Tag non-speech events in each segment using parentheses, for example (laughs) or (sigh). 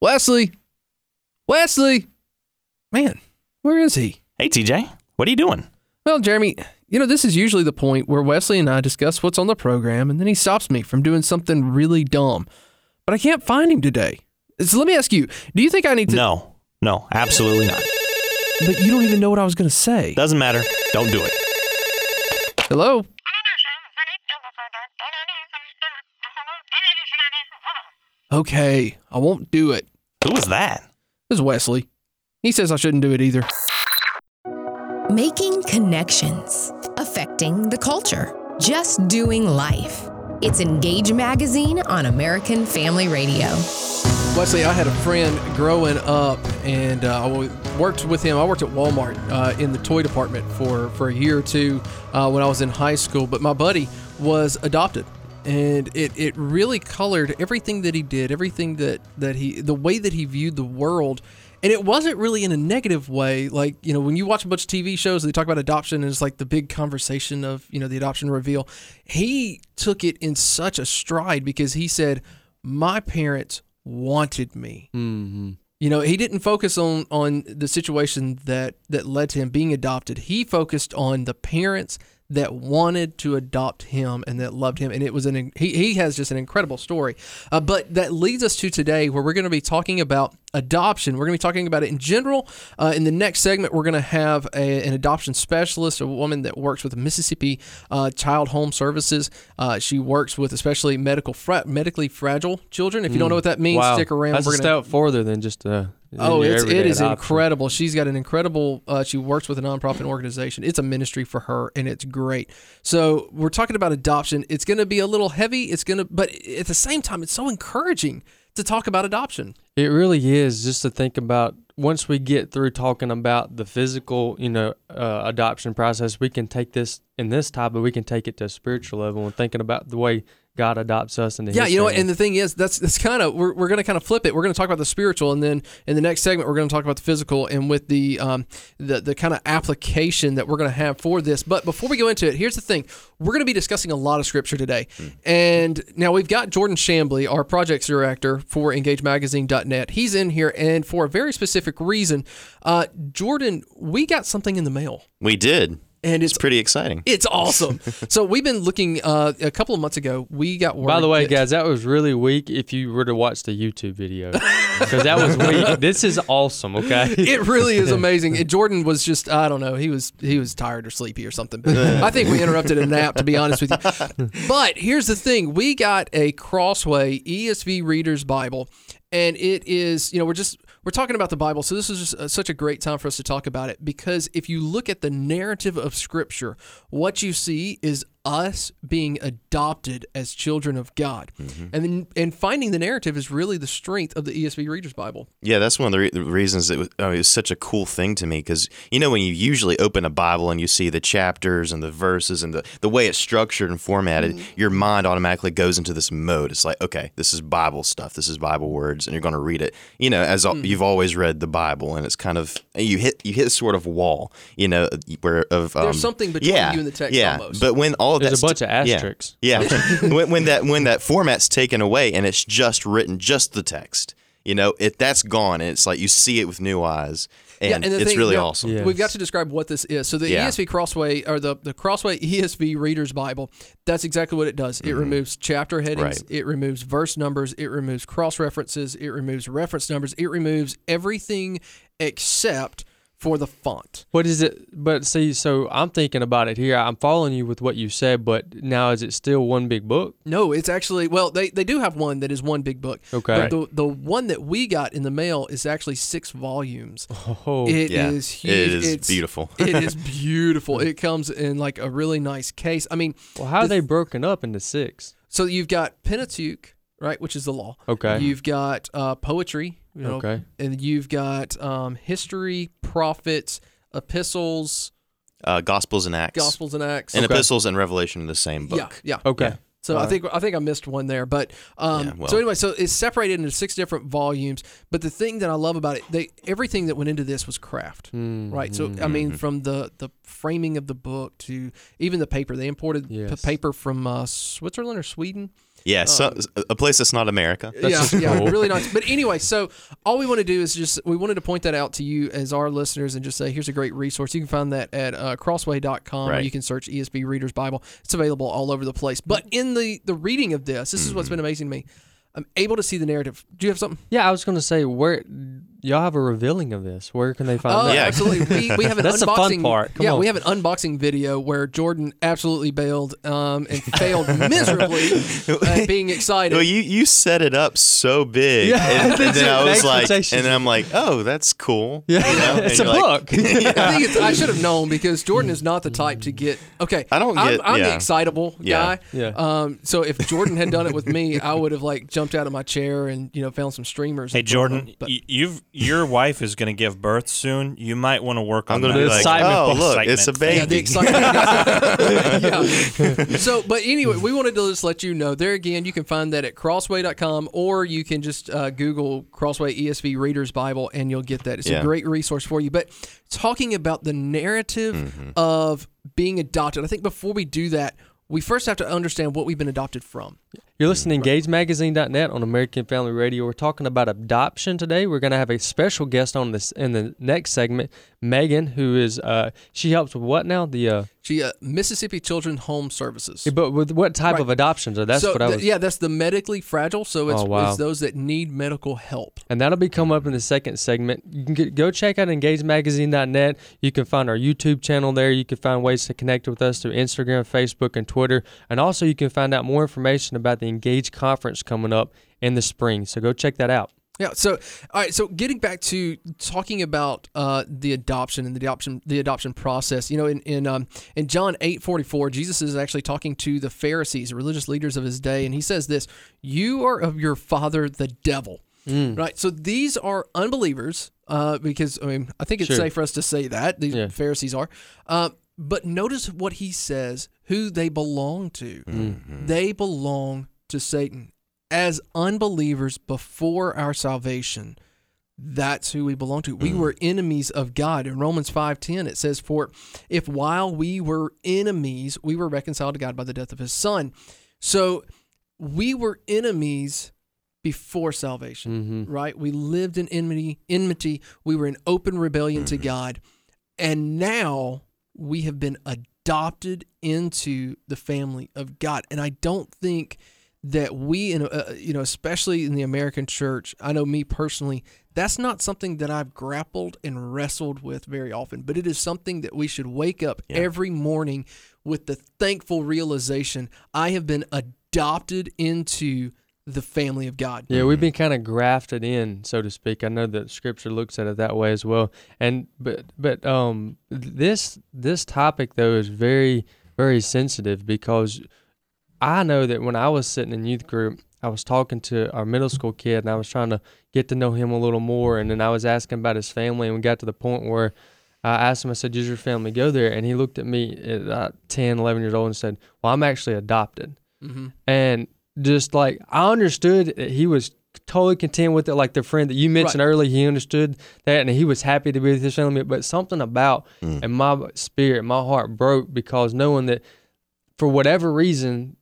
Wesley, Wesley, man, where is he? Hey, TJ, what are you doing? Well, Jeremy, you know, this is usually the point where Wesley and I discuss what's on the program, and then he stops me from doing something really dumb. But I can't find him today. So let me ask you do you think I need to. No, no, absolutely not. But you don't even know what I was going to say. Doesn't matter. Don't do it. Hello? Okay, I won't do it. Who was that? This is Wesley. He says I shouldn't do it either. Making connections, affecting the culture, just doing life. It's Engage Magazine on American Family Radio. Wesley, I had a friend growing up, and uh, I worked with him. I worked at Walmart uh, in the toy department for, for a year or two uh, when I was in high school. But my buddy was adopted, and it, it really colored everything that he did, everything that, that he, the way that he viewed the world. And it wasn't really in a negative way. Like, you know, when you watch a bunch of TV shows, they talk about adoption and it's like the big conversation of, you know, the adoption reveal. He took it in such a stride because he said, My parents wanted me. Mm-hmm. You know, he didn't focus on on the situation that that led to him being adopted. He focused on the parents that wanted to adopt him and that loved him. And it was an he, he has just an incredible story. Uh, but that leads us to today where we're going to be talking about adoption we're going to be talking about it in general uh, in the next segment we're going to have a, an adoption specialist a woman that works with mississippi uh, child home services uh, she works with especially medical fra- medically fragile children if you don't know what that means Wow. stick around That's we're a gonna, step further than just uh Oh, it's it is adoption. incredible. She's got an incredible. Uh, she works with a nonprofit organization. It's a ministry for her, and it's great. So we're talking about adoption. It's going to be a little heavy. It's going to, but at the same time, it's so encouraging to talk about adoption. It really is just to think about once we get through talking about the physical, you know, uh, adoption process, we can take this in this type, but we can take it to a spiritual level and thinking about the way God adopts us into Yeah, His you know what? family. And the thing is, that's that's kind of we're, we're going to kind of flip it. We're going to talk about the spiritual, and then in the next segment, we're going to talk about the physical, and with the um the the kind of application that we're going to have for this. But before we go into it, here's the thing: we're going to be discussing a lot of scripture today, and now we've got Jordan Shambly, our projects director for EngageMagazine.net. He's in here, and for a very specific reason, uh, Jordan, we got something in the mail, We did. And it's It's pretty exciting. it's awesome. (laughs) so we've been looking uh, a couple of months ago. We got word By the way, that- guys, that was really weak if you were to watch the YouTube video (laughs) because that was weak. This is awesome. Okay. it really is (laughs) amazing. And Jordan was just I don't know, he was he was tired or sleepy or something. But I think we interrupted a nap to be honest with you. But here's the thing, we got a Crossway ESV Reader's Bible and it is, you know, we're just we're talking about the Bible. So this is just uh, such a great time for us to talk about it because if you look at the narrative of scripture, what you see is us being adopted as children of God. And then and finding the narrative is really the strength of the ESV Reader's Bible. Yeah, that's one of the, re- the reasons it was, oh, it was such a cool thing to me because you know when you usually open a Bible and you see the chapters and the verses and the, the way it's structured and formatted, Mm-hmm. your mind automatically goes into this mode. It's like, okay, this is Bible stuff, this is Bible words, and you're going to read it. You know, as Mm-hmm. you've always read the Bible, and it's kind of you hit you hit a sort of wall, you know, where of um, There's something between yeah, you and the text yeah. almost. But when all of There's that's a bunch of asterisks. Yeah, (laughs) when, when that when that format's taken away and it's just written, just the text, you know, it that's gone, and it's like you see it with new eyes, and, the it's thing- really now, awesome. Yeah. We've got to describe what this is. So the Yeah. ESV Crossway or the the Crossway ESV Reader's Bible, that's exactly what it does. It removes chapter headings, Mm-hmm. Right. it removes verse numbers, it removes cross references, it removes reference numbers, it removes everything except for the font. What is it? But see, so I'm thinking about it here. I'm following you with what you said, but now is it still one big book? No, it's actually well, they, they do have one that is one big book. Okay. But the the one that we got in the mail is actually six volumes. Oh, It is Yeah, huge. it is it's, beautiful. (laughs) it is (laughs) beautiful. It comes in like a really nice case. I mean, well, how are they broken up into six? So you've got Pentateuch, right, which is the law. Okay. You've got uh, poetry, you know, Okay. and you've got um, history, prophets, epistles, Uh, Gospels and Acts, gospels, and acts. and Okay. epistles and Revelation in the same book. Yeah, yeah. Okay. So I think I think I missed one there, but um, Yeah, well. so anyway, so it's separated into six different volumes. But the thing that I love about it, they everything that went into this was craft, Mm, right? So I mean, from the the framing of the book to even the paper, they imported Yes. paper from uh, Switzerland or Sweden. Yeah, so, a place that's not America. yeah, just yeah, cool. really nice. (laughs) But anyway, so all we want to do is just we wanted to point that out to you as our listeners and just say here's a great resource. You can find that at uh, crossway.com. Or Right. you can search ESV Reader's Bible. It's available all over the place. But in the the reading of this, this is what's Mm-hmm. been amazing to me. I'm able to see the narrative. Do you have something? Yeah, I was going to say where y'all have a revealing of this. Where can they find Oh, that? Yeah. absolutely. We, we have an (laughs) That's the unboxing. fun part. Come yeah, on. we have an unboxing video where Jordan absolutely bailed um, and failed (laughs) miserably at being excited. Well, you you set it up so big, Yeah. and, (laughs) and then I was like, and then I'm like, oh, that's cool. Yeah, You know? It's a you're like- book. I think it's, I should have known because Jordan is not the type to get. Okay, I don't I'm, get- I'm the excitable Yeah. guy. Yeah. Um. So if Jordan had done it with me, I would have like jumped out of my chair and you know found some streamers. Hey Jordan, them. But- y- you've your wife is going to give birth soon. You might want to work on I'm on gonna that. be The like, excitement oh, part. look, it's a Excitement. yeah, the baby. (laughs) excitement. yeah. So, but anyway, we wanted to just let you know. There again, you can find that at crossway.com or you can just uh, Google Crossway ESV Reader's Bible and you'll get that. It's a great resource for you. But talking about the narrative Mm-hmm. of being adopted, I think before we do that, we first have to understand what we've been adopted from. You're listening to EngageMagazine.net on American Family Radio. We're talking about adoption today. We're going to have a special guest on this in the next segment, Megan, who is uh, she helps with what now? The uh, She, uh, Mississippi Children's Home Services. but with what type Right. of adoptions? That's so what I th- was. yeah, that's the medically fragile. So it's, Oh, wow. it's those that need medical help. And that'll be coming up in the second segment. You can get, go check out EngageMagazine.net. You can find our YouTube channel there. You can find ways to connect with us through Instagram, Facebook, and Twitter. And also, you can find out more information about the Engage Conference coming up in the spring. So go check that out. Yeah. So, all right. So, getting back to talking about uh, the adoption and the adoption, the adoption process. You know, in in um, in John eight forty four, Jesus is actually talking to the Pharisees, religious leaders of his day, and he says this: "You are of your father, the devil." Right. So these are unbelievers, uh, because I mean, I think it's Sure. safe for us to say that these Yeah. Pharisees are. Uh, but notice what he says: who they belong to. They belong to Satan as unbelievers before our salvation. That's who we belong to. We mm. were enemies of God. In Romans 5:10 it says for if while we were enemies we were reconciled to God by the death of his son. So we were enemies before salvation, mm-hmm. right? We lived in enmity, enmity. We were in open rebellion to mm-hmm. God. And now we have been adopted into the family of God. And I don't think that we, in, uh, you know, especially in the American church, I know me personally, that's not something that I've grappled and wrestled with very often, but it is something that we should wake up every morning with the thankful realization I have been adopted into the family of God. Yeah, we've been kind of grafted in, so to speak. I know that Scripture looks at it that way as well. And but but um this this topic though is very very sensitive because I know that when I was sitting in youth group, I was talking to our middle school kid and I was trying to get to know him a little more. And then I was asking about his family, and we got to the point where I asked him, I said, Does your family go there? And he looked at me at uh, 10, 11 years old and said, Well, I'm actually adopted. And just like I understood that he was totally content with it, like the friend that you mentioned earlier, he understood that and he was happy to be with his family. But something about and my spirit, my heart broke because knowing that for whatever reason,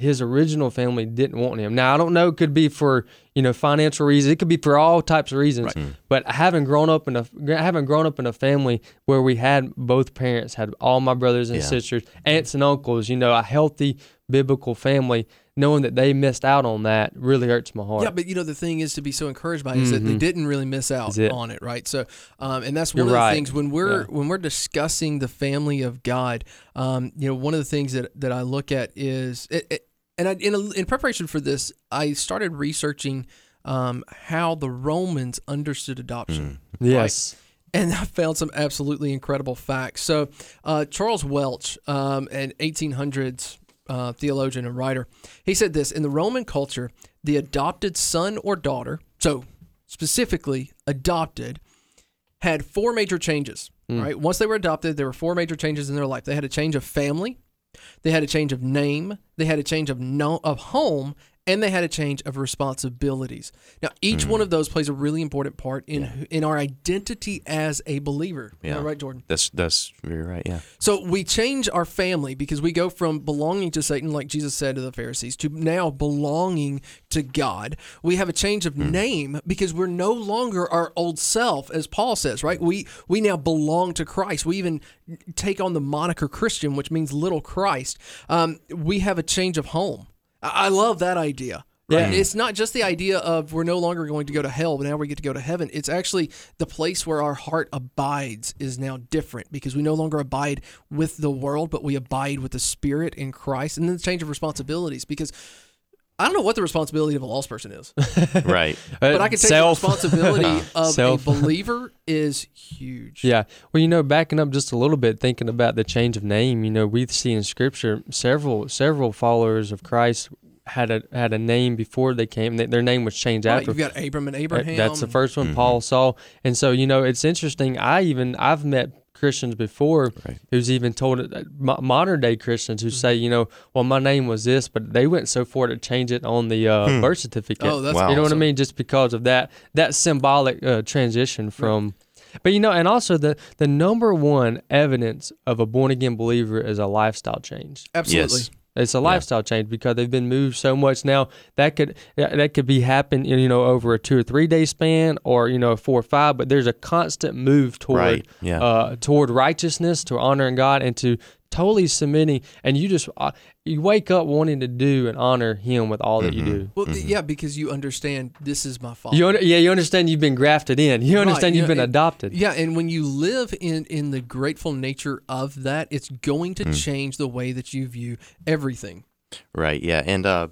his original family didn't want him. Now I don't know; it could be for you know financial reasons. It could be for all types of reasons. But having grown up in a having grown up in a family where we had both parents, had all my brothers and Yeah. sisters, aunts and uncles, you know, a healthy biblical family, knowing that they missed out on that really hurts my heart. Yeah, but you know the thing is to be so encouraged by is that they didn't really miss out it. on it, right? So, um, and that's You're one of right. the things when we're Yeah. when we're discussing the family of God. Um, you know, one of the things that that I look at is, it, it, and I, in a, in preparation for this, I started researching um, how the Romans understood adoption. yes. and I found some absolutely incredible facts. So, uh, Charles Welch, um, an 1800s uh, theologian and writer, he said this In the Roman culture, the adopted son or daughter, so specifically adopted, had four major changes. Right? Once they were adopted, there were four major changes in their life. They had a change of family, they had a change of name, they had a change of no, of home, and they had a change of responsibilities. Now, each one of those plays a really important part in who- in our identity as a believer. Am I Yeah. right, Jordan? That's that's very right. Yeah. So we change our family because we go from belonging to Satan, like Jesus said to the Pharisees, to now belonging to God. We have a change of name because we're no longer our old self, as Paul says, right? We we now belong to Christ. We even take on the moniker Christian, which means little Christ. Um, we have a change of home. I, I love that idea. Right? It's not just the idea of we're no longer going to go to hell, but now we get to go to heaven. It's actually the place where our heart abides is now different because we no longer abide with the world, but we abide with the Spirit in Christ. And then the change of responsibilities because I don't know what the responsibility of a lost person is, (laughs) Right. but I can tell you the responsibility (laughs) of Self. a believer is huge. Yeah. Well, you know, backing up just a little bit, thinking about the change of name, you know, we see in Scripture several several followers of Christ had a had a name before they came. Th- Their name was changed Right, after. you've got Abram and Uh, Abraham. That's the first one Paul saw, and so you know it's interesting. I even I've met Christians before who's even told it, modern day Christians who say, you know, well my name was this, but they went so far to change it on the uh, birth certificate. Oh, that's Wow. you know what I mean? Just because of that that symbolic uh, transition from. But you know, and also the the number one evidence of a born again believer is a lifestyle change. Absolutely. Yes. It's a lifestyle change because they've been moved so much now that could that could be happen you know over a two or three day span or you know four or five but there's a constant move toward Right, yeah. uh, toward righteousness to honoring God and to totally submitting and you just uh, you wake up wanting to do and honor Him with all that you do. Well, th- yeah, because you understand this is my fault. You under, yeah, you understand you've been grafted in. You understand Right, you've yeah, been and- adopted. Yeah, and when you live in in the grateful nature of that, it's going to change the way that you view everything. Right. Yeah. And uh,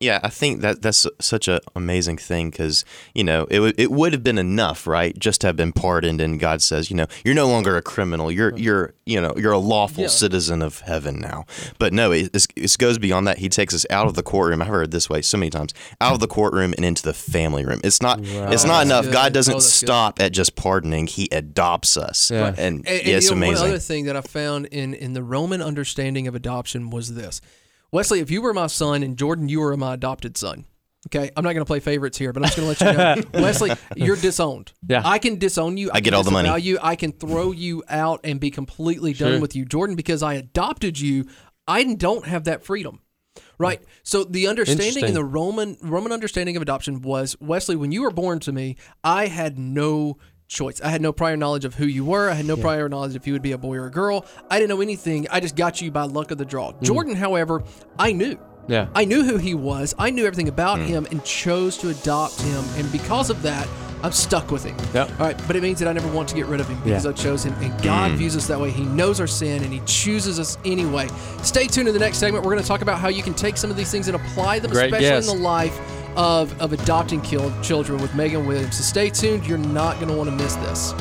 yeah, I think that that's such an amazing thing because you know it would it would have been enough, right, just to have been pardoned, and God says, you know, you're no longer a criminal. You're you're you know you're a lawful Yeah. citizen of heaven now. But no, it, it's- it goes beyond that. He takes us out of the courtroom. I've heard it this way so many times: out of the courtroom and into the family room. It's not it's not that's enough. good. God doesn't Oh, that's good. stop at just pardoning. He adopts us. Yeah. And, And, and yeah, it's you know, amazing. One other thing that I found in in the Roman understanding of adoption was this: Wesley, if you were my son, and Jordan, you were my adopted son. Okay, I'm not going to play favorites here, but I'm just going to let you know, (laughs) Wesley, you're disowned. Yeah. I can disown you. I get all the money. disavow You, I can throw you out and be completely done Sure. with you, Jordan, because I adopted you. I don't have that freedom. Right. So the understanding in the Roman Roman understanding of adoption was Wesley, when you were born to me, I had no choice. I had no prior knowledge of who you were. I had no prior knowledge if you would be a boy or a girl. I didn't know anything. I just got you by luck of the draw. Jordan, however, I knew. Yeah. I knew who he was. I knew everything about Hmm. him and chose to adopt him. And because of that, I'm stuck with him. Yep. All right, but it means that I never want to get rid of him because Yeah. I chose him. And God views us that way. He knows our sin and He chooses us anyway. Stay tuned in the next segment. We're going to talk about how you can take some of these things and apply them, Great especially guest. in the life of, of adopting children with Megan Williams. So stay tuned. You're not going to want to miss this.